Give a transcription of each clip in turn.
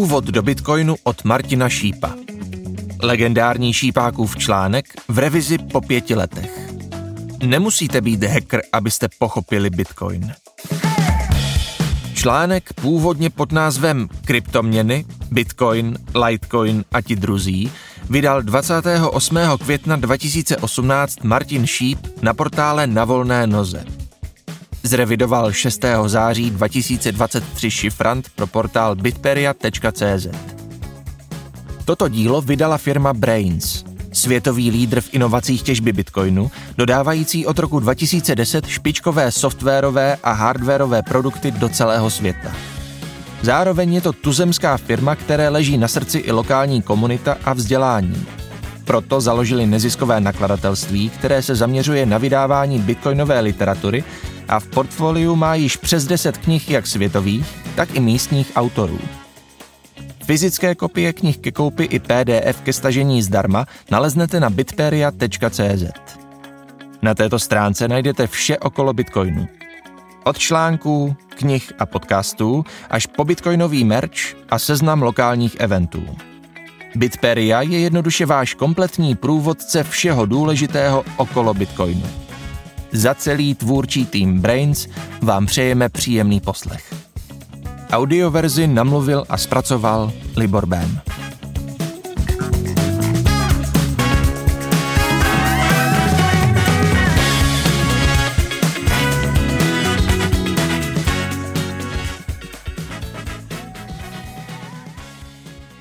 Úvod do Bitcoinu od Martina Šípa. Legendární šípákův článek v revizi po pěti letech. Nemusíte být hacker, abyste pochopili Bitcoin. Článek původně pod názvem Kryptoměny, Bitcoin, Litecoin a ti druzí vydal 28. května 2018 Martin Šíp na portále Na volné noze. Zrevidoval 6. září 2023 šifrant pro portál bitperia.cz. Toto dílo vydala firma Brains, světový lídr v inovacích těžby bitcoinu, dodávající od roku 2010 špičkové softwarové a hardwarové produkty do celého světa. Zároveň je to tuzemská firma, které leží na srdci i lokální komunita a vzdělání. Proto založili neziskové nakladatelství, které se zaměřuje na vydávání bitcoinové literatury a v portfoliu má již přes 10 knih jak světových, tak i místních autorů. Fyzické kopie knih ke koupi i PDF ke stažení zdarma naleznete na bitperia.cz. Na této stránce najdete vše okolo Bitcoinu. Od článků, knih a podcastů až po bitcoinový merch a seznam lokálních eventů. Bitperia je jednoduše váš kompletní průvodce všeho důležitého okolo Bitcoinu. Za celý tvůrčí tým Brains vám přejeme příjemný poslech. Audioverzi namluvil a zpracoval Libor Bém.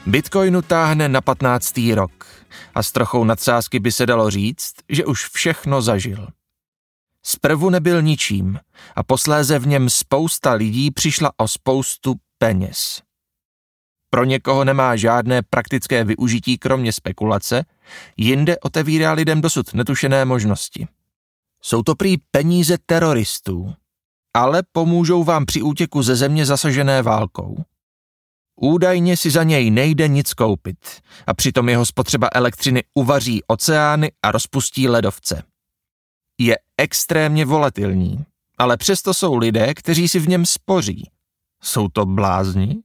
Bitcoinu táhne na 15. rok a s trochou nadsázky by se dalo říct, že už všechno zažil. Zprvu nebyl ničím a posléze v něm spousta lidí přišla o spoustu peněz. Pro někoho nemá žádné praktické využití kromě spekulace, jinde otevírá lidem dosud netušené možnosti. Jsou to prý peníze teroristů, ale pomůžou vám při útěku ze země zasažené válkou. Údajně si za něj nejde nic koupit a přitom jeho spotřeba elektřiny uvaří oceány a rozpustí ledovce. Je extrémně volatilní, ale přesto jsou lidé, kteří si v něm spoří. Jsou to blázni?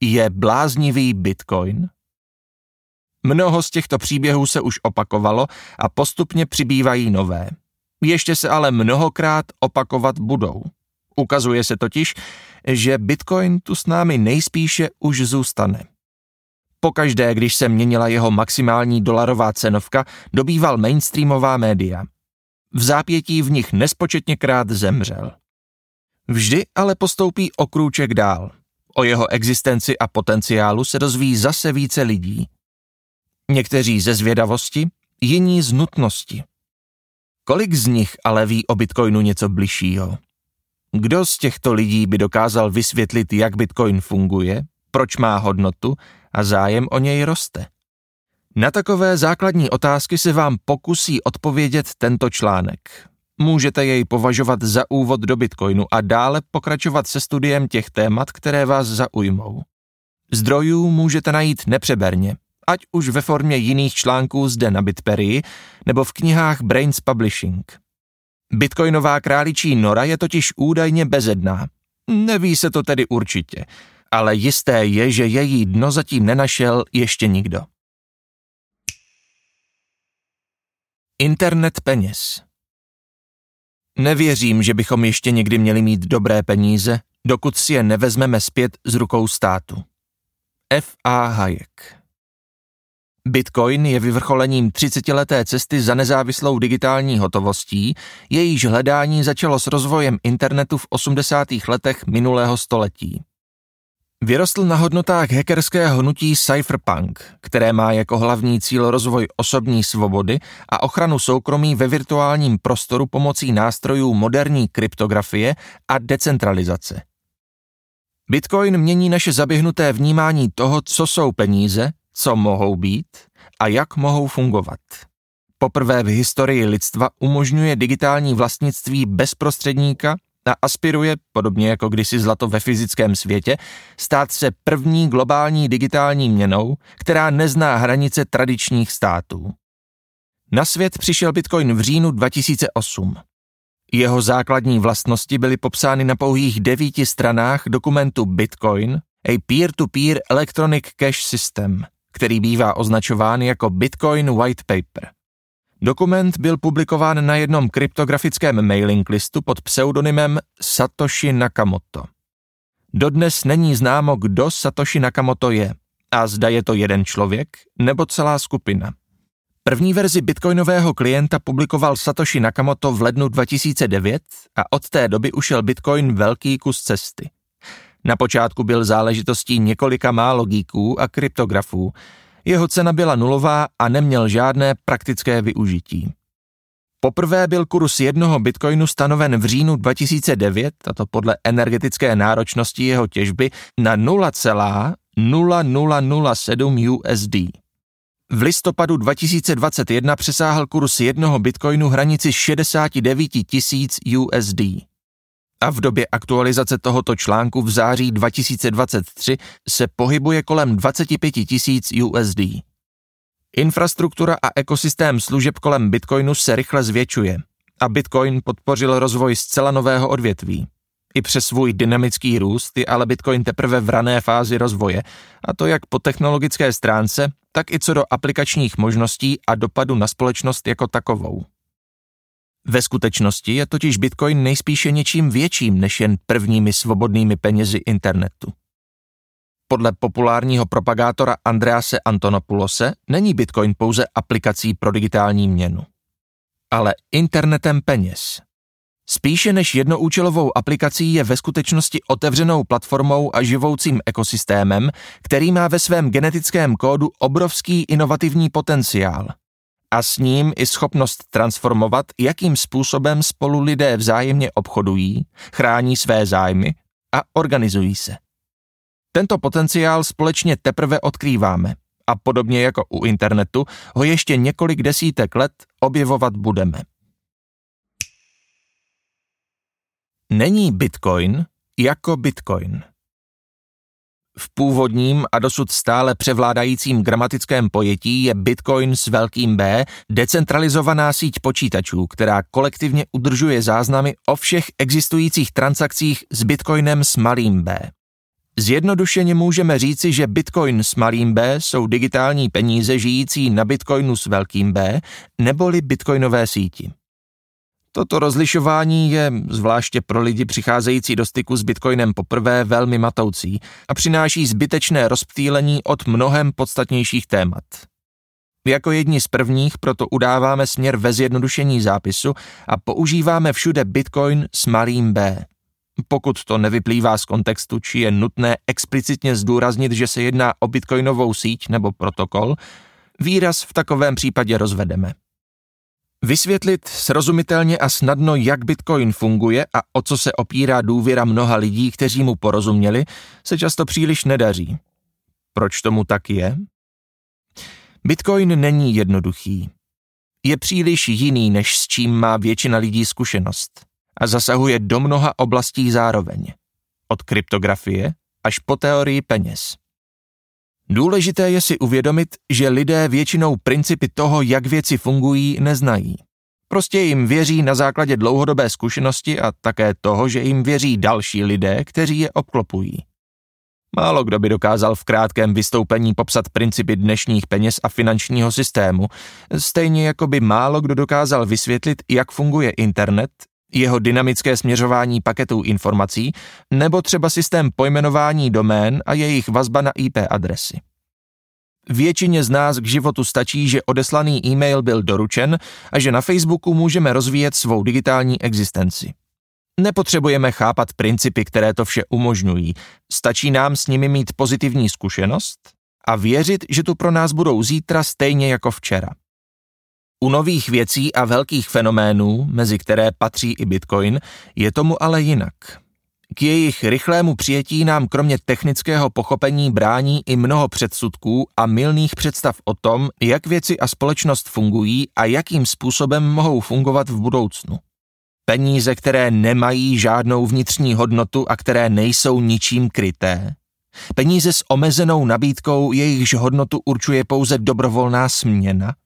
Je bláznivý bitcoin? Mnoho z těchto příběhů se už opakovalo a postupně přibývají nové. Ještě se ale mnohokrát opakovat budou. Ukazuje se totiž, že Bitcoin tu s námi nejspíše už zůstane. Pokaždé, když se měnila jeho maximální dolarová cenovka, dobýval mainstreamová média. V zápětí v nich nespočetněkrát zemřel. Vždy ale postoupí o krůček dál. O jeho existenci a potenciálu se dozví zase více lidí. Někteří ze zvědavosti, jiní z nutnosti. Kolik z nich ale ví o Bitcoinu něco bližšího? Kdo z těchto lidí by dokázal vysvětlit, jak Bitcoin funguje, proč má hodnotu a zájem o něj roste? Na takové základní otázky se vám pokusí odpovědět tento článek. Můžete jej považovat za úvod do Bitcoinu a dále pokračovat se studiem těch témat, které vás zaujmou. Zdrojů můžete najít nepřeberně, ať už ve formě jiných článků zde na Bitperii nebo v knihách Brains Publishing. Bitcoinová králičí nora je totiž údajně bezedná. Neví se to tedy určitě, ale jisté je, že její dno zatím nenašel ještě nikdo. Internet peněz Nevěřím, že bychom ještě někdy měli mít dobré peníze, dokud si je nevezmeme zpět z rukou státu. F. A. Hayek Bitcoin je vyvrcholením 30-leté cesty za nezávislou digitální hotovostí, jejíž hledání začalo s rozvojem internetu v 80. letech minulého století. Vyrostl na hodnotách hackerského hnutí Cypherpunk, které má jako hlavní cíl rozvoj osobní svobody a ochranu soukromí ve virtuálním prostoru pomocí nástrojů moderní kryptografie a decentralizace. Bitcoin mění naše zaběhnuté vnímání toho, co jsou peníze, co mohou být a jak mohou fungovat. Poprvé v historii lidstva umožňuje digitální vlastnictví bez prostředníka a aspiruje, podobně jako kdysi zlato ve fyzickém světě, stát se první globální digitální měnou, která nezná hranice tradičních států. Na svět přišel Bitcoin v říjnu 2008. Jeho základní vlastnosti byly popsány na pouhých devíti stranách dokumentu Bitcoin, a peer-to-peer electronic cash system, který bývá označován jako Bitcoin White Paper. Dokument byl publikován na jednom kryptografickém mailing listu pod pseudonymem Satoshi Nakamoto. Dodnes není známo, kdo Satoshi Nakamoto je a zda je to jeden člověk nebo celá skupina. První verzi bitcoinového klienta publikoval Satoshi Nakamoto v lednu 2009 a od té doby ušel bitcoin velký kus cesty. Na počátku byl záležitostí několika málo geeků a kryptografů. Jeho cena byla nulová a neměl žádné praktické využití. Poprvé byl kurz jednoho bitcoinu stanoven v říjnu 2009, a to podle energetické náročnosti jeho těžby, na 0,0007 USD. V listopadu 2021 přesáhl kurz jednoho bitcoinu hranici 69 tisíc USD. A v době aktualizace tohoto článku v září 2023 se pohybuje kolem 25 tisíc USD. Infrastruktura a ekosystém služeb kolem Bitcoinu se rychle zvětšuje a Bitcoin podpořil rozvoj zcela nového odvětví. I přes svůj dynamický růst je ale Bitcoin teprve v rané fázi rozvoje, a to jak po technologické stránce, tak i co do aplikačních možností a dopadu na společnost jako takovou. Ve skutečnosti je totiž Bitcoin nejspíše něčím větším než jen prvními svobodnými penězi internetu. Podle populárního propagátora Andrease Antonopulose není Bitcoin pouze aplikací pro digitální měnu, ale internetem peněz. Spíše než jednoúčelovou aplikací je ve skutečnosti otevřenou platformou a živoucím ekosystémem, který má ve svém genetickém kódu obrovský inovativní potenciál. A s ním i schopnost transformovat, jakým způsobem spolu lidé vzájemně obchodují, chrání své zájmy a organizují se. Tento potenciál společně teprve odkrýváme a podobně jako u internetu ho ještě několik desítek let objevovat budeme. Není Bitcoin jako Bitcoin. V původním a dosud stále převládajícím gramatickém pojetí je Bitcoin s velkým B decentralizovaná síť počítačů, která kolektivně udržuje záznamy o všech existujících transakcích s Bitcoinem s malým b. Zjednodušeně můžeme říci, že Bitcoin s malým b jsou digitální peníze žijící na Bitcoinu s velkým B neboli bitcoinové síti. Toto rozlišování je, zvláště pro lidi přicházející do styku s bitcoinem poprvé, velmi matoucí a přináší zbytečné rozptýlení od mnohem podstatnějších témat. Jako jedni z prvních proto udáváme směr ve zjednodušení zápisu a používáme všude bitcoin s malým b. Pokud to nevyplývá z kontextu, či je nutné explicitně zdůraznit, že se jedná o bitcoinovou síť nebo protokol, výraz v takovém případě rozvedeme. Vysvětlit srozumitelně a snadno, jak Bitcoin funguje a o co se opírá důvěra mnoha lidí, kteří mu porozuměli, se často příliš nedaří. Proč tomu tak je? Bitcoin není jednoduchý. Je příliš jiný, než s čím má většina lidí zkušenost a zasahuje do mnoha oblastí zároveň. Od kryptografie až po teorii peněz. Důležité je si uvědomit, že lidé většinou principy toho, jak věci fungují, neznají. Prostě jim věří na základě dlouhodobé zkušenosti a také toho, že jim věří další lidé, kteří je obklopují. Málo kdo by dokázal v krátkém vystoupení popsat principy dnešních peněz a finančního systému, stejně jako by málo kdo dokázal vysvětlit, jak funguje internet, jeho dynamické směřování paketů informací nebo třeba systém pojmenování domén a jejich vazba na IP adresy. Většině z nás k životu stačí, že odeslaný e-mail byl doručen a že na Facebooku můžeme rozvíjet svou digitální existenci. Nepotřebujeme chápat principy, které to vše umožňují. Stačí nám s nimi mít pozitivní zkušenost a věřit, že tu pro nás budou zítra stejně jako včera. U nových věcí a velkých fenoménů, mezi které patří i Bitcoin, je tomu ale jinak. K jejich rychlému přijetí nám kromě technického pochopení brání i mnoho předsudků a milných představ o tom, jak věci a společnost fungují a jakým způsobem mohou fungovat v budoucnu. Peníze, které nemají žádnou vnitřní hodnotu a které nejsou ničím kryté. Peníze s omezenou nabídkou, jejichž hodnotu určuje pouze dobrovolná směna –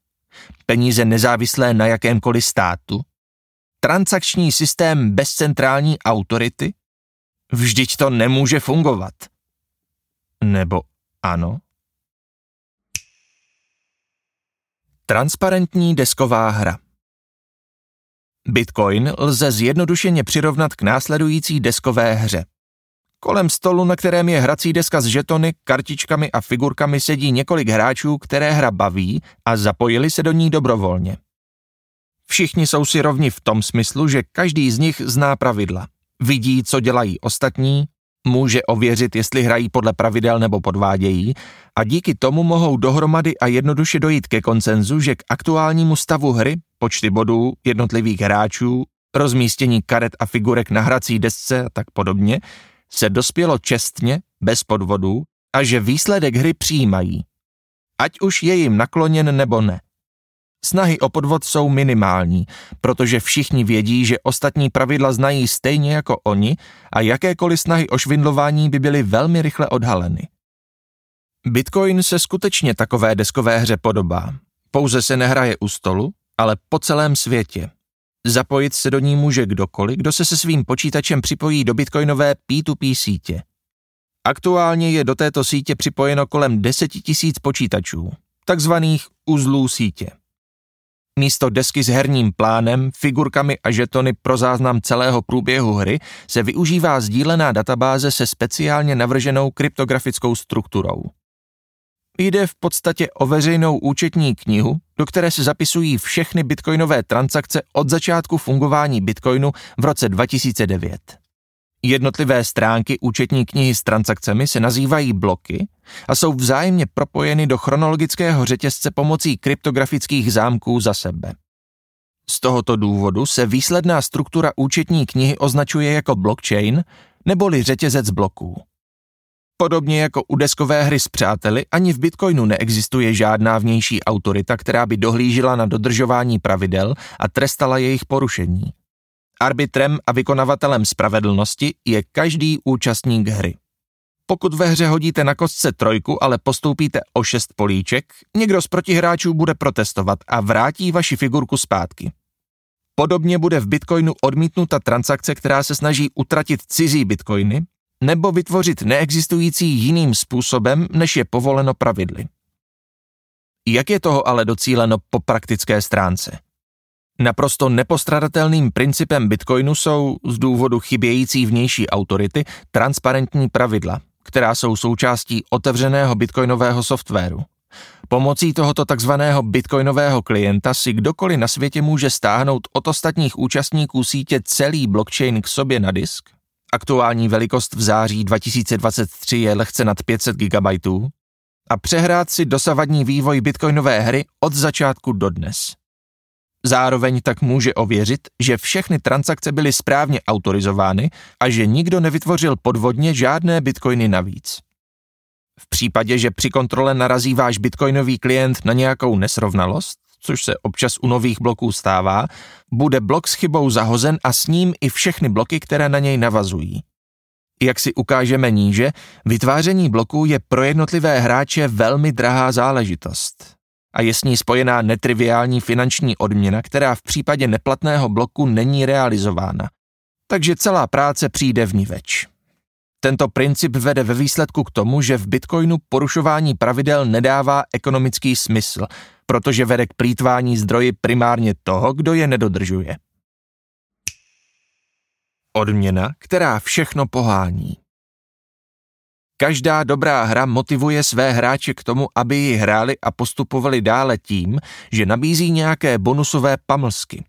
peníze nezávislé na jakémkoliv státu, transakční systém bez centrální autority? Vždyť to nemůže fungovat. Nebo ano? Transparentní desková hra Bitcoin lze zjednodušeně přirovnat k následující deskové hře. Kolem stolu, na kterém je hrací deska s žetony, kartičkami a figurkami sedí několik hráčů, které hra baví a zapojili se do ní dobrovolně. Všichni jsou si rovni v tom smyslu, že každý z nich zná pravidla. Vidí, co dělají ostatní, může ověřit, jestli hrají podle pravidel nebo podvádějí a díky tomu mohou dohromady a jednoduše dojít ke koncenzu, že k aktuálnímu stavu hry, počty bodů, jednotlivých hráčů, rozmístění karet a figurek na hrací desce a tak podobně, se dospělo čestně, bez podvodů a že výsledek hry přijímají. Ať už je jim nakloněn nebo ne. Snahy o podvod jsou minimální, protože všichni vědí, že ostatní pravidla znají stejně jako oni a jakékoliv snahy o švindlování by byly velmi rychle odhaleny. Bitcoin se skutečně takové deskové hře podobá. Pouze se nehraje u stolu, ale po celém světě. Zapojit se do ní může kdokoliv, kdo se se svým počítačem připojí do bitcoinové P2P sítě. Aktuálně je do této sítě připojeno kolem 10 tisíc počítačů, takzvaných uzlů sítě. Místo desky s herním plánem, figurkami a žetony pro záznam celého průběhu hry se využívá sdílená databáze se speciálně navrženou kryptografickou strukturou. Jde v podstatě o veřejnou účetní knihu, do které se zapisují všechny bitcoinové transakce od začátku fungování bitcoinu v roce 2009. Jednotlivé stránky účetní knihy s transakcemi se nazývají bloky a jsou vzájemně propojeny do chronologického řetězce pomocí kryptografických zámků za sebe. Z tohoto důvodu se výsledná struktura účetní knihy označuje jako blockchain neboli řetězec bloků. Podobně jako u deskové hry s přáteli, ani v Bitcoinu neexistuje žádná vnější autorita, která by dohlížela na dodržování pravidel a trestala jejich porušení. Arbitrem a vykonavatelem spravedlnosti je každý účastník hry. Pokud ve hře hodíte na kostce trojku, ale postoupíte o šest políček, někdo z protihráčů bude protestovat a vrátí vaši figurku zpátky. Podobně bude v Bitcoinu odmítnuta transakce, která se snaží utratit cizí bitcoiny nebo vytvořit neexistující jiným způsobem, než je povoleno pravidly. Jak je toho ale docíleno po praktické stránce? Naprosto nepostradatelným principem Bitcoinu jsou z důvodu chybějící vnější autority transparentní pravidla, která jsou součástí otevřeného bitcoinového softwaru. Pomocí tohoto takzvaného bitcoinového klienta si kdokoliv na světě může stáhnout od ostatních účastníků sítě celý blockchain k sobě na disk. Aktuální velikost v září 2023 je lehce nad 500 GB a přehrát si dosavadní vývoj bitcoinové hry od začátku do dnes. Zároveň tak může ověřit, že všechny transakce byly správně autorizovány a že nikdo nevytvořil podvodně žádné bitcoiny navíc. V případě, že při kontrole narazí váš bitcoinový klient na nějakou nesrovnalost, což se občas u nových bloků stává, bude blok s chybou zahozen a s ním i všechny bloky, které na něj navazují. Jak si ukážeme níže, vytváření bloků je pro jednotlivé hráče velmi drahá záležitost a je s ní spojená netriviální finanční odměna, která v případě neplatného bloku není realizována. Takže celá práce přijde v ní več. Tento princip vede ve výsledku k tomu, že v Bitcoinu porušování pravidel nedává ekonomický smysl, protože vede k plítvání zdroji primárně toho, kdo je nedodržuje. Odměna, která všechno pohání. Každá dobrá hra motivuje své hráče k tomu, aby ji hráli a postupovali dále tím, že nabízí nějaké bonusové pamlsky.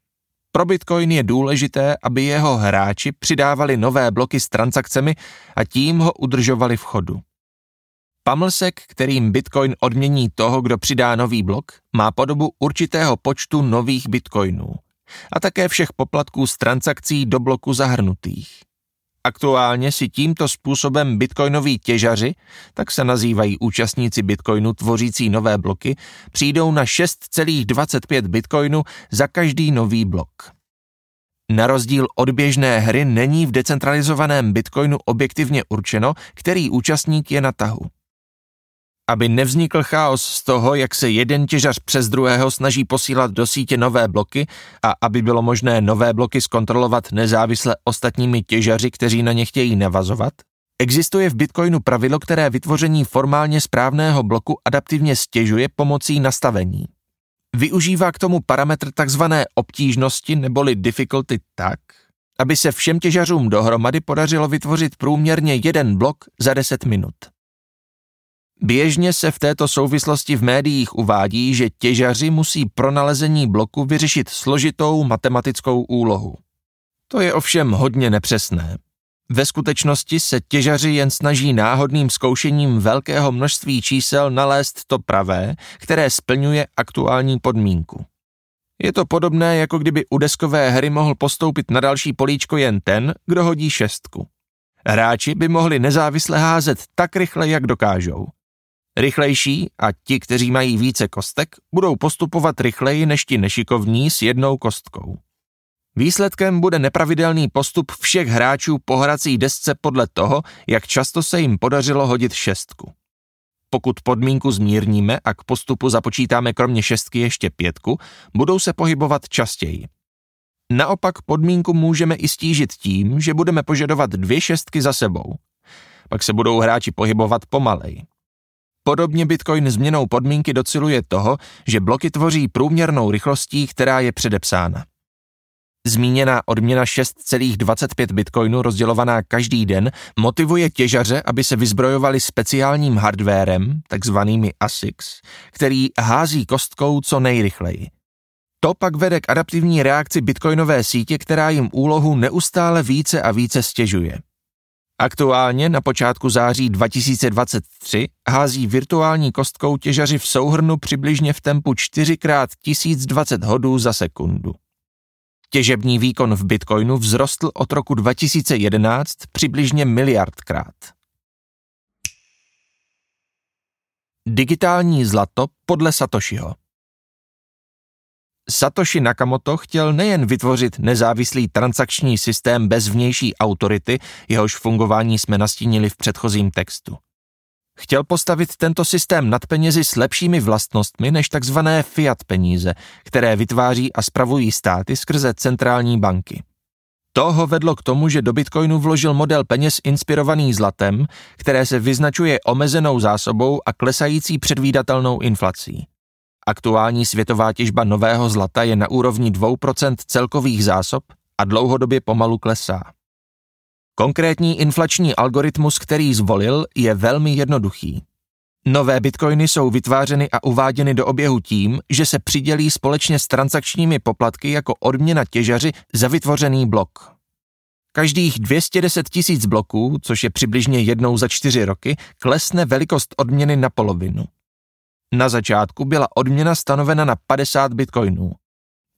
Pro Bitcoin je důležité, aby jeho hráči přidávali nové bloky s transakcemi a tím ho udržovali v chodu. Pamlsek, kterým Bitcoin odmění toho, kdo přidá nový blok, má podobu určitého počtu nových bitcoinů a také všech poplatků z transakcí do bloku zahrnutých. Aktuálně si tímto způsobem bitcoinoví těžaři, tak se nazývají účastníci bitcoinu tvořící nové bloky, přijdou na 6,25 bitcoinu za každý nový blok. Na rozdíl od běžné hry není v decentralizovaném bitcoinu objektivně určeno, který účastník je na tahu aby nevznikl chaos z toho, jak se jeden těžař přes druhého snaží posílat do sítě nové bloky a aby bylo možné nové bloky zkontrolovat nezávisle ostatními těžaři, kteří na ně chtějí navazovat, Existuje v Bitcoinu pravidlo, které vytvoření formálně správného bloku adaptivně stěžuje pomocí nastavení. Využívá k tomu parametr takzvané obtížnosti neboli difficulty tak, aby se všem těžařům dohromady podařilo vytvořit průměrně jeden blok za 10 minut. Běžně se v této souvislosti v médiích uvádí, že těžaři musí pro nalezení bloku vyřešit složitou matematickou úlohu. To je ovšem hodně nepřesné. Ve skutečnosti se těžaři jen snaží náhodným zkoušením velkého množství čísel nalézt to pravé, které splňuje aktuální podmínku. Je to podobné, jako kdyby u deskové hry mohl postoupit na další políčko jen ten, kdo hodí šestku. Hráči by mohli nezávisle házet tak rychle, jak dokážou. Rychlejší a ti, kteří mají více kostek, budou postupovat rychleji než ti nešikovní s jednou kostkou. Výsledkem bude nepravidelný postup všech hráčů po hrací desce podle toho, jak často se jim podařilo hodit šestku. Pokud podmínku zmírníme a k postupu započítáme kromě šestky ještě pětku, budou se pohybovat častěji. Naopak podmínku můžeme i stížit tím, že budeme požadovat dvě šestky za sebou. Pak se budou hráči pohybovat pomalej. Podobně Bitcoin změnou podmínky dociluje toho, že bloky tvoří průměrnou rychlostí, která je předepsána. Zmíněná odměna 6,25 bitcoinu rozdělovaná každý den motivuje těžaře, aby se vyzbrojovali speciálním hardwarem, takzvanými ASICs, který hází kostkou co nejrychleji. To pak vede k adaptivní reakci bitcoinové sítě, která jim úlohu neustále více a více stěžuje. Aktuálně na počátku září 2023 hází virtuální kostkou těžaři v souhrnu přibližně v tempu 4x1020 hodů za sekundu. Těžební výkon v Bitcoinu vzrostl od roku 2011 přibližně miliardkrát. Digitální zlato podle Satoshiho Satoshi Nakamoto chtěl nejen vytvořit nezávislý transakční systém bez vnější autority, jehož fungování jsme nastínili v předchozím textu. Chtěl postavit tento systém nad penězi s lepšími vlastnostmi než takzvané fiat peníze, které vytváří a spravují státy skrze centrální banky. To ho vedlo k tomu, že do Bitcoinu vložil model peněz inspirovaný zlatem, které se vyznačuje omezenou zásobou a klesající předvídatelnou inflací. Aktuální světová těžba nového zlata je na úrovni 2% celkových zásob a dlouhodobě pomalu klesá. Konkrétní inflační algoritmus, který zvolil, je velmi jednoduchý. Nové bitcoiny jsou vytvářeny a uváděny do oběhu tím, že se přidělí společně s transakčními poplatky jako odměna těžaři za vytvořený blok. Každých 210 tisíc bloků, což je přibližně jednou za čtyři roky, klesne velikost odměny na polovinu. Na začátku byla odměna stanovena na 50 bitcoinů.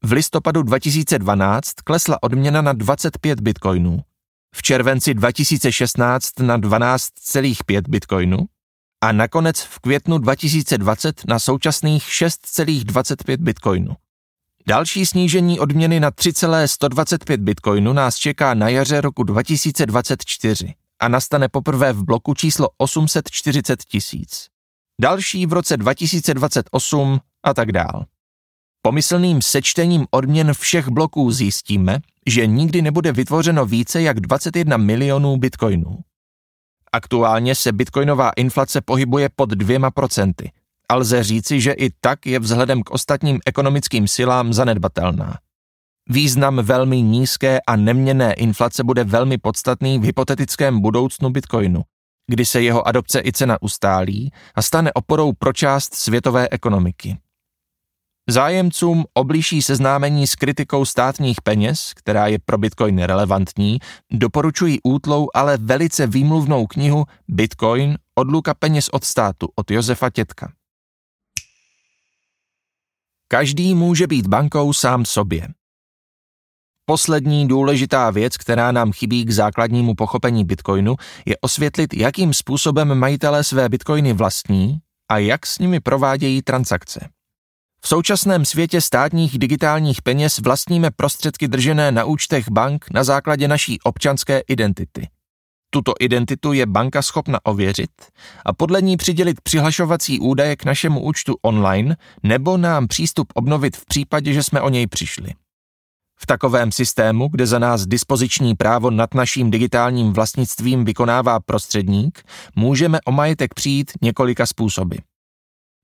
V listopadu 2012 klesla odměna na 25 bitcoinů v červenci 2016 na 12,5 bitcoinů a nakonec v květnu 2020 na současných 6,25 bitcoinů. Další snížení odměny na 3,125 bitcoinu nás čeká na jaře roku 2024 a nastane poprvé v bloku číslo 840 tisíc. Další v roce 2028 a tak dál. Pomyslným sečtením odměn všech bloků zjistíme, že nikdy nebude vytvořeno více jak 21 milionů bitcoinů. Aktuálně se bitcoinová inflace pohybuje pod dvěma procenty a lze říci, že i tak je vzhledem k ostatním ekonomickým silám zanedbatelná. Význam velmi nízké a neměné inflace bude velmi podstatný v hypotetickém budoucnu bitcoinu, kdy se jeho adopce i cena ustálí a stane oporou pro část světové ekonomiky. Zájemcům oblíží seznámení s kritikou státních peněz, která je pro Bitcoin relevantní, doporučují útlou, ale velice výmluvnou knihu Bitcoin odluka peněz od státu od Josefa Tětka. Každý může být bankou sám sobě. Poslední důležitá věc, která nám chybí k základnímu pochopení Bitcoinu, je osvětlit, jakým způsobem majitelé své Bitcoiny vlastní a jak s nimi provádějí transakce. V současném světě státních digitálních peněz vlastníme prostředky držené na účtech bank na základě naší občanské identity. Tuto identitu je banka schopna ověřit a podle ní přidělit přihlašovací údaje k našemu účtu online nebo nám přístup obnovit v případě, že jsme o něj přišli. V takovém systému, kde za nás dispoziční právo nad naším digitálním vlastnictvím vykonává prostředník, můžeme o majetek přijít několika způsoby.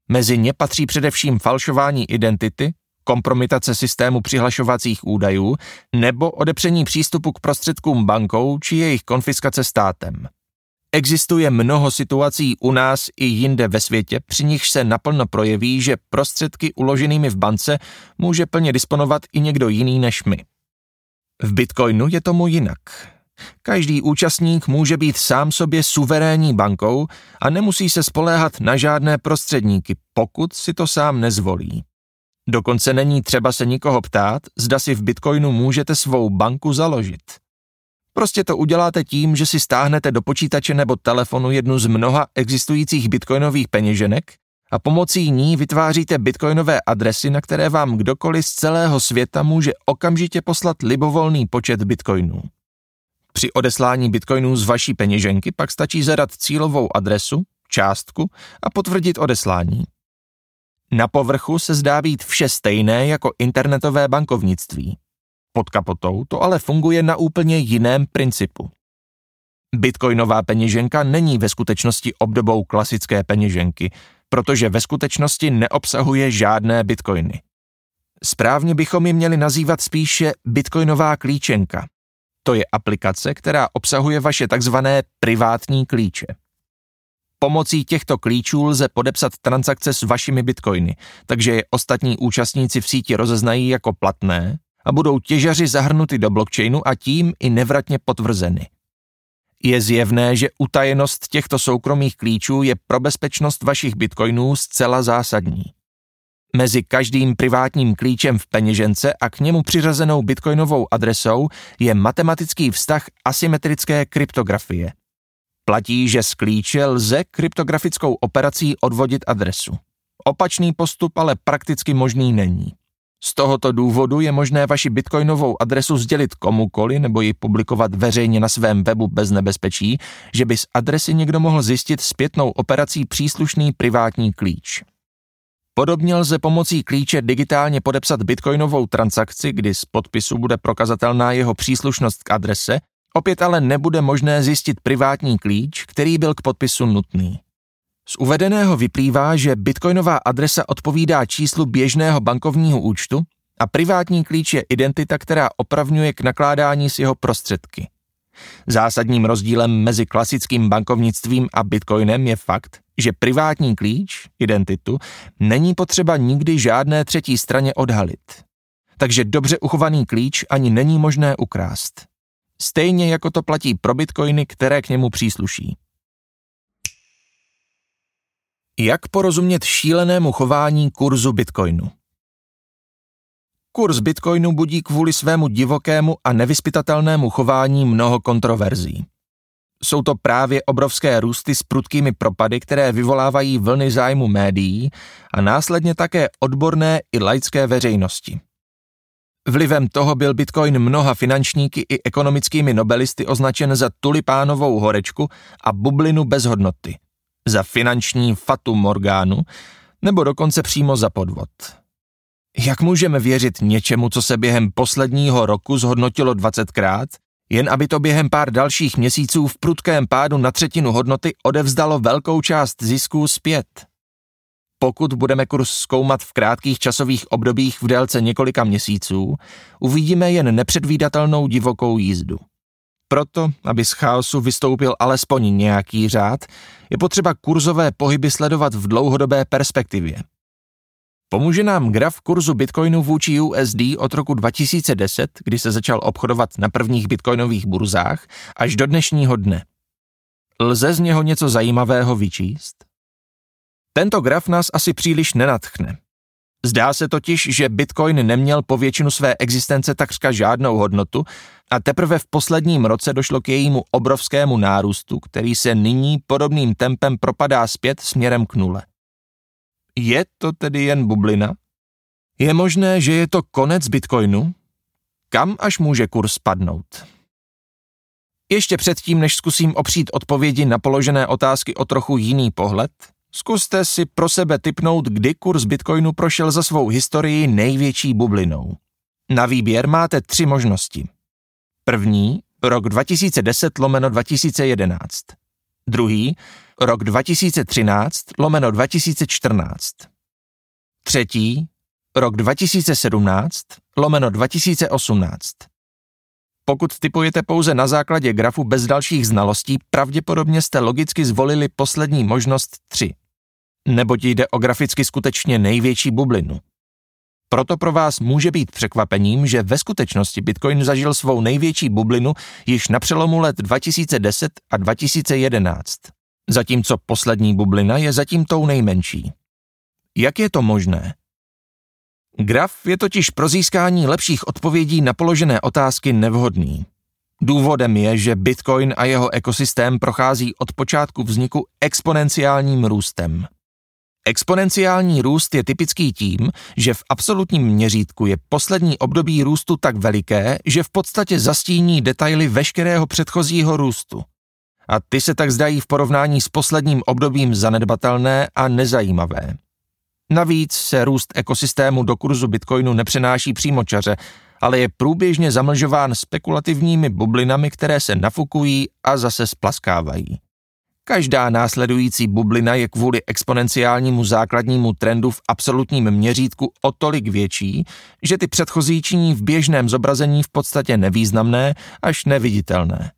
Mezi ně patří především falšování identity, kompromitace systému přihlašovacích údajů nebo odepření přístupu k prostředkům bankou či jejich konfiskace státem. Existuje mnoho situací u nás i jinde ve světě, při nichž se naplno projeví, že prostředky uloženými v bance může plně disponovat i někdo jiný než my. V Bitcoinu je tomu jinak. Každý účastník může být sám sobě suverénní bankou a nemusí se spoléhat na žádné prostředníky, pokud si to sám nezvolí. Dokonce není třeba se nikoho ptát, zda si v Bitcoinu můžete svou banku založit. Prostě to uděláte tím, že si stáhnete do počítače nebo telefonu jednu z mnoha existujících bitcoinových peněženek a pomocí ní vytváříte bitcoinové adresy, na které vám kdokoliv z celého světa může okamžitě poslat libovolný počet bitcoinů. Při odeslání bitcoinů z vaší peněženky pak stačí zadat cílovou adresu, částku a potvrdit odeslání. Na povrchu se zdá být vše stejné jako internetové bankovnictví. Pod kapotou to ale funguje na úplně jiném principu. Bitcoinová peněženka není ve skutečnosti obdobou klasické peněženky, protože ve skutečnosti neobsahuje žádné bitcoiny. Správně bychom ji měli nazývat spíše bitcoinová klíčenka. To je aplikace, která obsahuje vaše takzvané privátní klíče. Pomocí těchto klíčů lze podepsat transakce s vašimi bitcoiny, takže je ostatní účastníci v síti rozeznají jako platné a budou těžaři zahrnuty do blockchainu a tím i nevratně potvrzeny. Je zjevné, že utajenost těchto soukromých klíčů je pro bezpečnost vašich bitcoinů zcela zásadní. Mezi každým privátním klíčem v peněžence a k němu přiřazenou bitcoinovou adresou je matematický vztah asymetrické kryptografie. Platí, že z klíče lze kryptografickou operací odvodit adresu. Opačný postup ale prakticky možný není. Z tohoto důvodu je možné vaši bitcoinovou adresu sdělit komukoli nebo ji publikovat veřejně na svém webu bez nebezpečí, že by z adresy někdo mohl zjistit zpětnou operací příslušný privátní klíč. Podobně lze pomocí klíče digitálně podepsat bitcoinovou transakci, kdy z podpisu bude prokazatelná jeho příslušnost k adrese, opět ale nebude možné zjistit privátní klíč, který byl k podpisu nutný. Z uvedeného vyplývá, že bitcoinová adresa odpovídá číslu běžného bankovního účtu a privátní klíč je identita, která opravňuje k nakládání s jeho prostředky. Zásadním rozdílem mezi klasickým bankovnictvím a bitcoinem je fakt, že privátní klíč, identitu, není potřeba nikdy žádné třetí straně odhalit. Takže dobře uchovaný klíč ani není možné ukrást. Stejně jako to platí pro bitcoiny, které k němu přísluší. Jak porozumět šílenému chování kurzu bitcoinu? Kurs bitcoinu budí kvůli svému divokému a nevyspytatelnému chování mnoho kontroverzí. Jsou to právě obrovské růsty s prudkými propady, které vyvolávají vlny zájmu médií a následně také odborné i laické veřejnosti. Vlivem toho byl Bitcoin mnoha finančníky i ekonomickými nobelisty označen za tulipánovou horečku a bublinu bez hodnoty – za finanční fatu Morgánu nebo dokonce přímo za podvod. Jak můžeme věřit něčemu, co se během posledního roku zhodnotilo 20krát, jen aby to během pár dalších měsíců v prudkém pádu na třetinu hodnoty odevzdalo velkou část zisků zpět? Pokud budeme kurz zkoumat v krátkých časových obdobích v délce několika měsíců, uvidíme jen nepředvídatelnou divokou jízdu. Proto, aby z chaosu vystoupil alespoň nějaký řád, je potřeba kurzové pohyby sledovat v dlouhodobé perspektivě. Pomůže nám graf kurzu bitcoinu vůči USD od roku 2010, kdy se začal obchodovat na prvních bitcoinových burzách, až do dnešního dne. Lze z něho něco zajímavého vyčíst? Tento graf nás asi příliš nenatchne. Zdá se totiž, že Bitcoin neměl po většinu své existence takřka žádnou hodnotu a teprve v posledním roce došlo k jejímu obrovskému nárůstu, který se nyní podobným tempem propadá zpět směrem k nule. Je to tedy jen bublina? Je možné, že je to konec Bitcoinu? Kam až může kurz spadnout? Ještě předtím, než zkusím opřít odpovědi na položené otázky o trochu jiný pohled, Zkuste si pro sebe typnout, kdy kurz Bitcoinu prošel za svou historii největší bublinou. Na výběr máte tři možnosti. První, rok 2010 lomeno 2011. Druhý, rok 2013 lomeno 2014. Třetí, rok 2017 lomeno 2018. Pokud typujete pouze na základě grafu bez dalších znalostí, pravděpodobně jste logicky zvolili poslední možnost 3. Neboť jde o graficky skutečně největší bublinu. Proto pro vás může být překvapením, že ve skutečnosti Bitcoin zažil svou největší bublinu již na přelomu let 2010 a 2011, zatímco poslední bublina je zatím tou nejmenší. Jak je to možné? Graf je totiž pro získání lepších odpovědí na položené otázky nevhodný. Důvodem je, že Bitcoin a jeho ekosystém prochází od počátku vzniku exponenciálním růstem. Exponenciální růst je typický tím, že v absolutním měřítku je poslední období růstu tak veliké, že v podstatě zastíní detaily veškerého předchozího růstu. A ty se tak zdají v porovnání s posledním obdobím zanedbatelné a nezajímavé. Navíc se růst ekosystému do kurzu Bitcoinu nepřenáší přímo čaře, ale je průběžně zamlžován spekulativními bublinami, které se nafukují a zase splaskávají. Každá následující bublina je kvůli exponenciálnímu základnímu trendu v absolutním měřítku o tolik větší, že ty předchozí činí v běžném zobrazení v podstatě nevýznamné až neviditelné.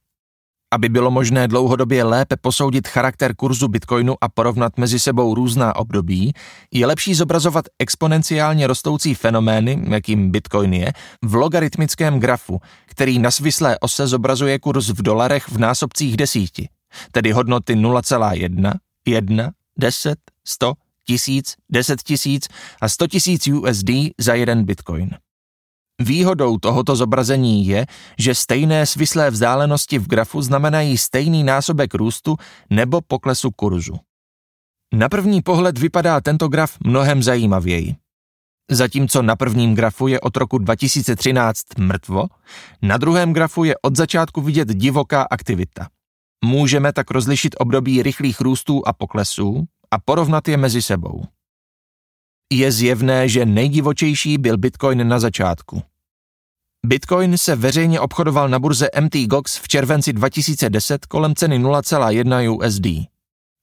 Aby bylo možné dlouhodobě lépe posoudit charakter kurzu Bitcoinu a porovnat mezi sebou různá období, je lepší zobrazovat exponenciálně rostoucí fenomény, jakým Bitcoin je, v logaritmickém grafu, který na svislé ose zobrazuje kurz v dolarech v násobcích desíti, tedy hodnoty 0,1, 1, 10, 100, 1000, 10 tisíc a 100 tisíc USD za jeden Bitcoin. Výhodou tohoto zobrazení je, že stejné svislé vzdálenosti v grafu znamenají stejný násobek růstu nebo poklesu kurzu. Na první pohled vypadá tento graf mnohem zajímavěji. Zatímco na prvním grafu je od roku 2013 mrtvo, na druhém grafu je od začátku vidět divoká aktivita. Můžeme tak rozlišit období rychlých růstů a poklesů a porovnat je mezi sebou. Je zjevné, že nejdivočejší byl Bitcoin na začátku. Bitcoin se veřejně obchodoval na burze MT Gox v červenci 2010 kolem ceny 0,1 USD.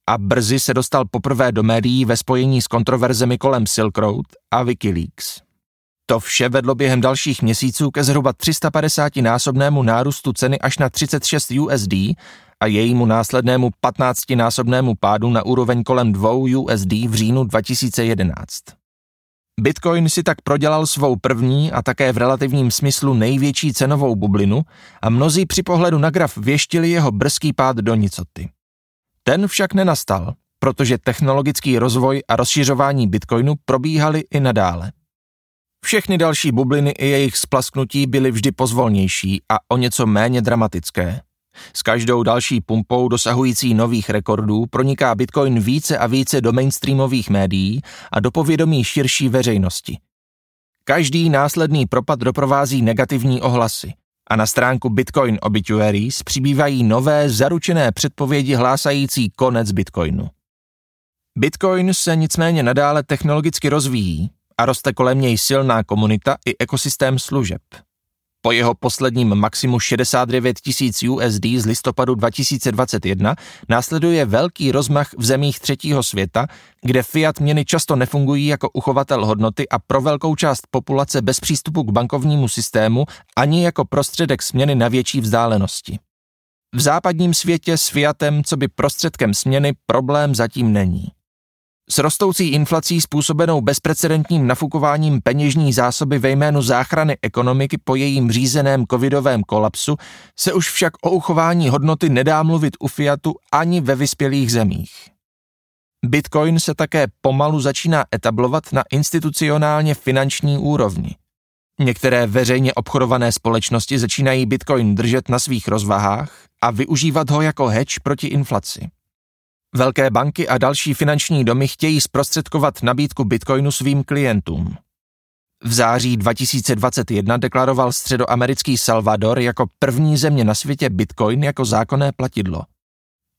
A brzy se dostal poprvé do médií ve spojení s kontroverzemi kolem Silk Road a Wikileaks. To vše vedlo během dalších měsíců ke zhruba 350 násobnému nárůstu ceny až na 36 USD a jejímu následnému 15 násobnému pádu na úroveň kolem 2 USD v říjnu 2011. Bitcoin si tak prodělal svou první a také v relativním smyslu největší cenovou bublinu a mnozí při pohledu na graf věštili jeho brzký pád do nicoty. Ten však nenastal, protože technologický rozvoj a rozšiřování Bitcoinu probíhaly i nadále. Všechny další bubliny i jejich splasknutí byly vždy pozvolnější a o něco méně dramatické. S každou další pumpou dosahující nových rekordů proniká Bitcoin více a více do mainstreamových médií a do povědomí širší veřejnosti. Každý následný propad doprovází negativní ohlasy a na stránku Bitcoin Obituaries přibývají nové zaručené předpovědi hlásající konec Bitcoinu. Bitcoin se nicméně nadále technologicky rozvíjí a roste kolem něj silná komunita i ekosystém služeb. Po jeho posledním maximu 69 tisíc USD z listopadu 2021 následuje velký rozmach v zemích třetího světa, kde fiat měny často nefungují jako uchovatel hodnoty a pro velkou část populace bez přístupu k bankovnímu systému ani jako prostředek směny na větší vzdálenosti. V západním světě s fiatem, co by prostředkem směny, problém zatím není. S rostoucí inflací způsobenou bezprecedentním nafukováním peněžní zásoby ve jménu záchrany ekonomiky po jejím řízeném covidovém kolapsu se už však o uchování hodnoty nedá mluvit u Fiatu ani ve vyspělých zemích. Bitcoin se také pomalu začíná etablovat na institucionálně finanční úrovni. Některé veřejně obchodované společnosti začínají Bitcoin držet na svých rozvahách a využívat ho jako hedge proti inflaci. Velké banky a další finanční domy chtějí zprostředkovat nabídku bitcoinu svým klientům. V září 2021 deklaroval středoamerický Salvador jako první země na světě bitcoin jako zákonné platidlo.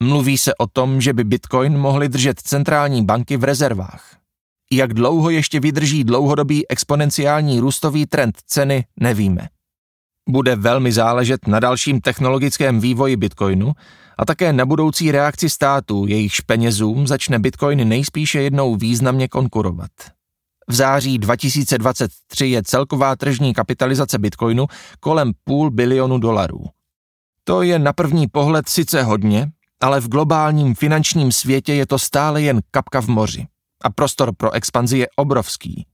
Mluví se o tom, že by bitcoin mohly držet centrální banky v rezervách. Jak dlouho ještě vydrží dlouhodobý exponenciální růstový trend ceny, nevíme. Bude velmi záležet na dalším technologickém vývoji Bitcoinu a také na budoucí reakci států, jejichž penězům začne Bitcoin nejspíše jednou významně konkurovat. V září 2023 je celková tržní kapitalizace Bitcoinu kolem půl bilionu dolarů. To je na první pohled sice hodně, ale v globálním finančním světě je to stále jen kapka v moři a prostor pro expanzi je obrovský.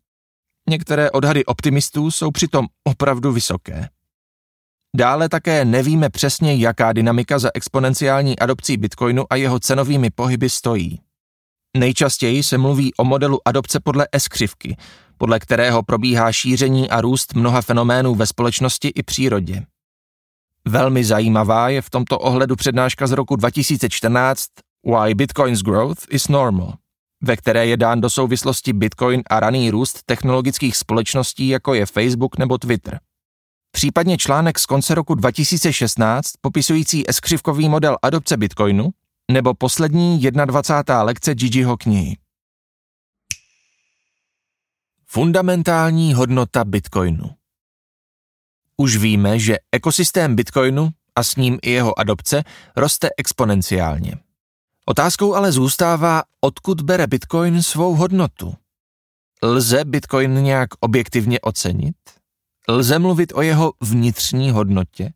Některé odhady optimistů jsou přitom opravdu vysoké. Dále také nevíme přesně, jaká dynamika za exponenciální adopcí Bitcoinu a jeho cenovými pohyby stojí. Nejčastěji se mluví o modelu adopce podle S-křivky, podle kterého probíhá šíření a růst mnoha fenoménů ve společnosti i přírodě. Velmi zajímavá je v tomto ohledu přednáška z roku 2014 Why Bitcoin's Growth is Normal, ve které je dán do souvislosti Bitcoin a raný růst technologických společností, jako je Facebook nebo Twitter. Případně článek z konce roku 2016 popisující eskřivkový model adopce Bitcoinu nebo poslední 21. lekce Gigiho knihy. Fundamentální hodnota Bitcoinu už víme, že ekosystém Bitcoinu a s ním i jeho adopce roste exponenciálně. Otázkou ale zůstává, odkud bere Bitcoin svou hodnotu. Lze Bitcoin nějak objektivně ocenit? Lze mluvit o jeho vnitřní hodnotě?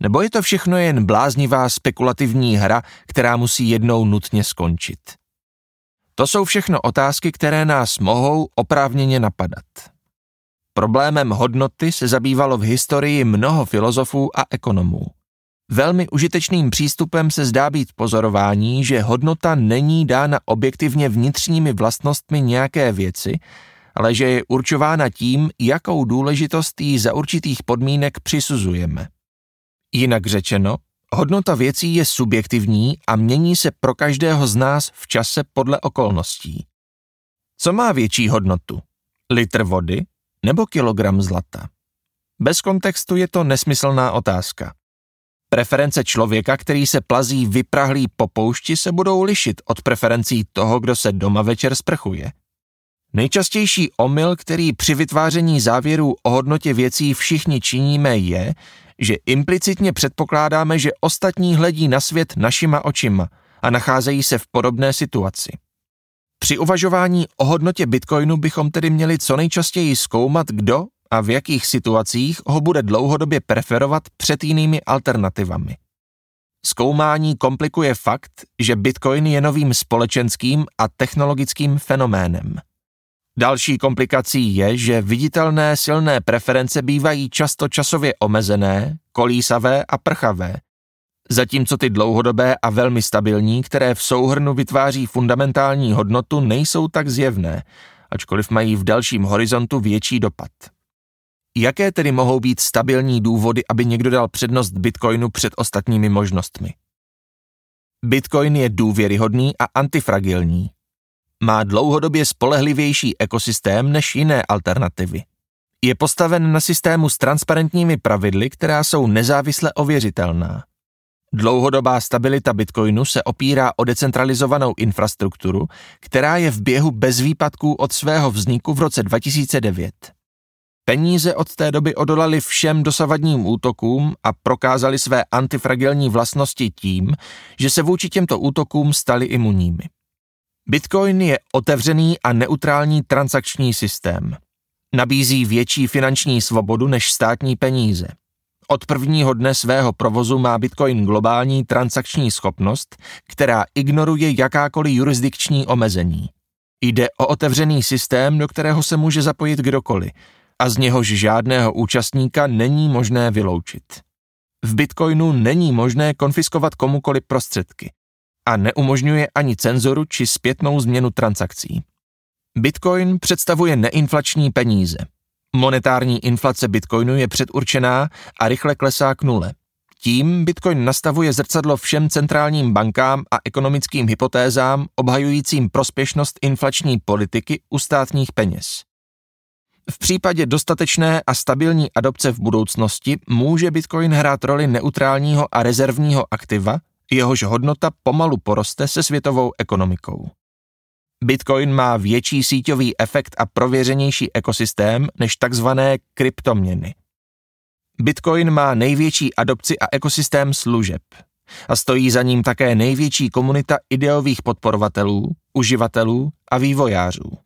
Nebo je to všechno jen bláznivá spekulativní hra, která musí jednou nutně skončit? To jsou všechno otázky, které nás mohou oprávněně napadat. Problémem hodnoty se zabývalo v historii mnoho filozofů a ekonomů. Velmi užitečným přístupem se zdá být pozorování, že hodnota není dána objektivně vnitřními vlastnostmi nějaké věci, ale že je určována tím, jakou důležitost jí za určitých podmínek přisuzujeme. Jinak řečeno, hodnota věcí je subjektivní a mění se pro každého z nás v čase podle okolností. Co má větší hodnotu? Litr vody nebo kilogram zlata? Bez kontextu je to nesmyslná otázka. Preference člověka, který se plazí vyprahlý po poušti, se budou lišit od preferencí toho, kdo se doma večer sprchuje. Nejčastější omyl, který při vytváření závěrů o hodnotě věcí všichni činíme, je, že implicitně předpokládáme, že ostatní hledí na svět našima očima a nacházejí se v podobné situaci. Při uvažování o hodnotě bitcoinu bychom tedy měli co nejčastěji zkoumat, kdo a v jakých situacích ho bude dlouhodobě preferovat před jinými alternativami. Zkoumání komplikuje fakt, že bitcoin je novým společenským a technologickým fenoménem. Další komplikací je, že viditelné silné preference bývají často časově omezené, kolísavé a prchavé, zatímco ty dlouhodobé a velmi stabilní, které v souhrnu vytváří fundamentální hodnotu, nejsou tak zjevné, ačkoliv mají v dalším horizontu větší dopad. Jaké tedy mohou být stabilní důvody, aby někdo dal přednost Bitcoinu před ostatními možnostmi? Bitcoin je důvěryhodný a antifragilní, má dlouhodobě spolehlivější ekosystém než jiné alternativy. Je postaven na systému s transparentními pravidly, která jsou nezávisle ověřitelná. Dlouhodobá stabilita Bitcoinu se opírá o decentralizovanou infrastrukturu, která je v běhu bez výpadků od svého vzniku v roce 2009. Peníze od té doby odolaly všem dosavadním útokům a prokázali své antifragilní vlastnosti tím, že se vůči těmto útokům stali imunními. Bitcoin je otevřený a neutrální transakční systém. Nabízí větší finanční svobodu než státní peníze. Od prvního dne svého provozu má Bitcoin globální transakční schopnost, která ignoruje jakákoliv jurisdikční omezení. Jde o otevřený systém, do kterého se může zapojit kdokoliv a z něhož žádného účastníka není možné vyloučit. V Bitcoinu není možné konfiskovat komukoliv prostředky a neumožňuje ani cenzoru či zpětnou změnu transakcí. Bitcoin představuje neinflační peníze. Monetární inflace Bitcoinu je předurčená a rychle klesá k nule. Tím Bitcoin nastavuje zrcadlo všem centrálním bankám a ekonomickým hypotézám obhajujícím prospěšnost inflační politiky u státních peněz. V případě dostatečné a stabilní adopce v budoucnosti může Bitcoin hrát roli neutrálního a rezervního aktiva, jehož hodnota pomalu poroste se světovou ekonomikou. Bitcoin má větší síťový efekt a prověřenější ekosystém než takzvané kryptoměny. Bitcoin má největší adopci a ekosystém služeb a stojí za ním také největší komunita ideových podporovatelů, uživatelů a vývojářů.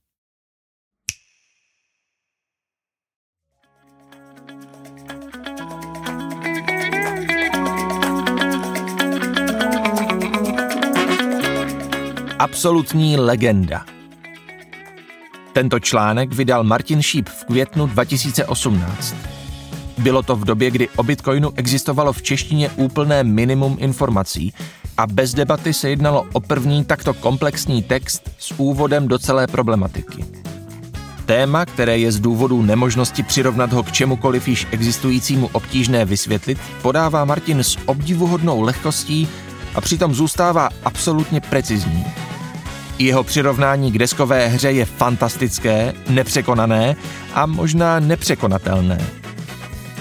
Absolutní legenda. Tento článek vydal Martin Šíp v květnu 2018. Bylo to v době, kdy o Bitcoinu existovalo v češtině úplné minimum informací a bez debaty se jednalo o první takto komplexní text s úvodem do celé problematiky. Téma, které je z důvodu nemožnosti přirovnat ho k čemukoliv již existujícímu obtížné vysvětlit, podává Martin s obdivuhodnou lehkostí a přitom zůstává absolutně precizní. Jeho přirovnání k deskové hře je fantastické, nepřekonané a možná nepřekonatelné.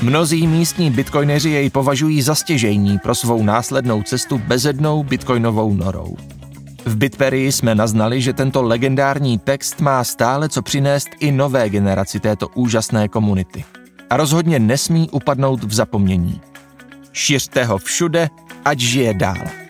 Mnozí místní bitcoineři jej považují za stěžejní pro svou následnou cestu bezednou bitcoinovou norou. V Bitperii jsme naznali, že tento legendární text má stále co přinést i nové generaci této úžasné komunity. A rozhodně nesmí upadnout v zapomnění. Šiřte ho všude, ať žije dál.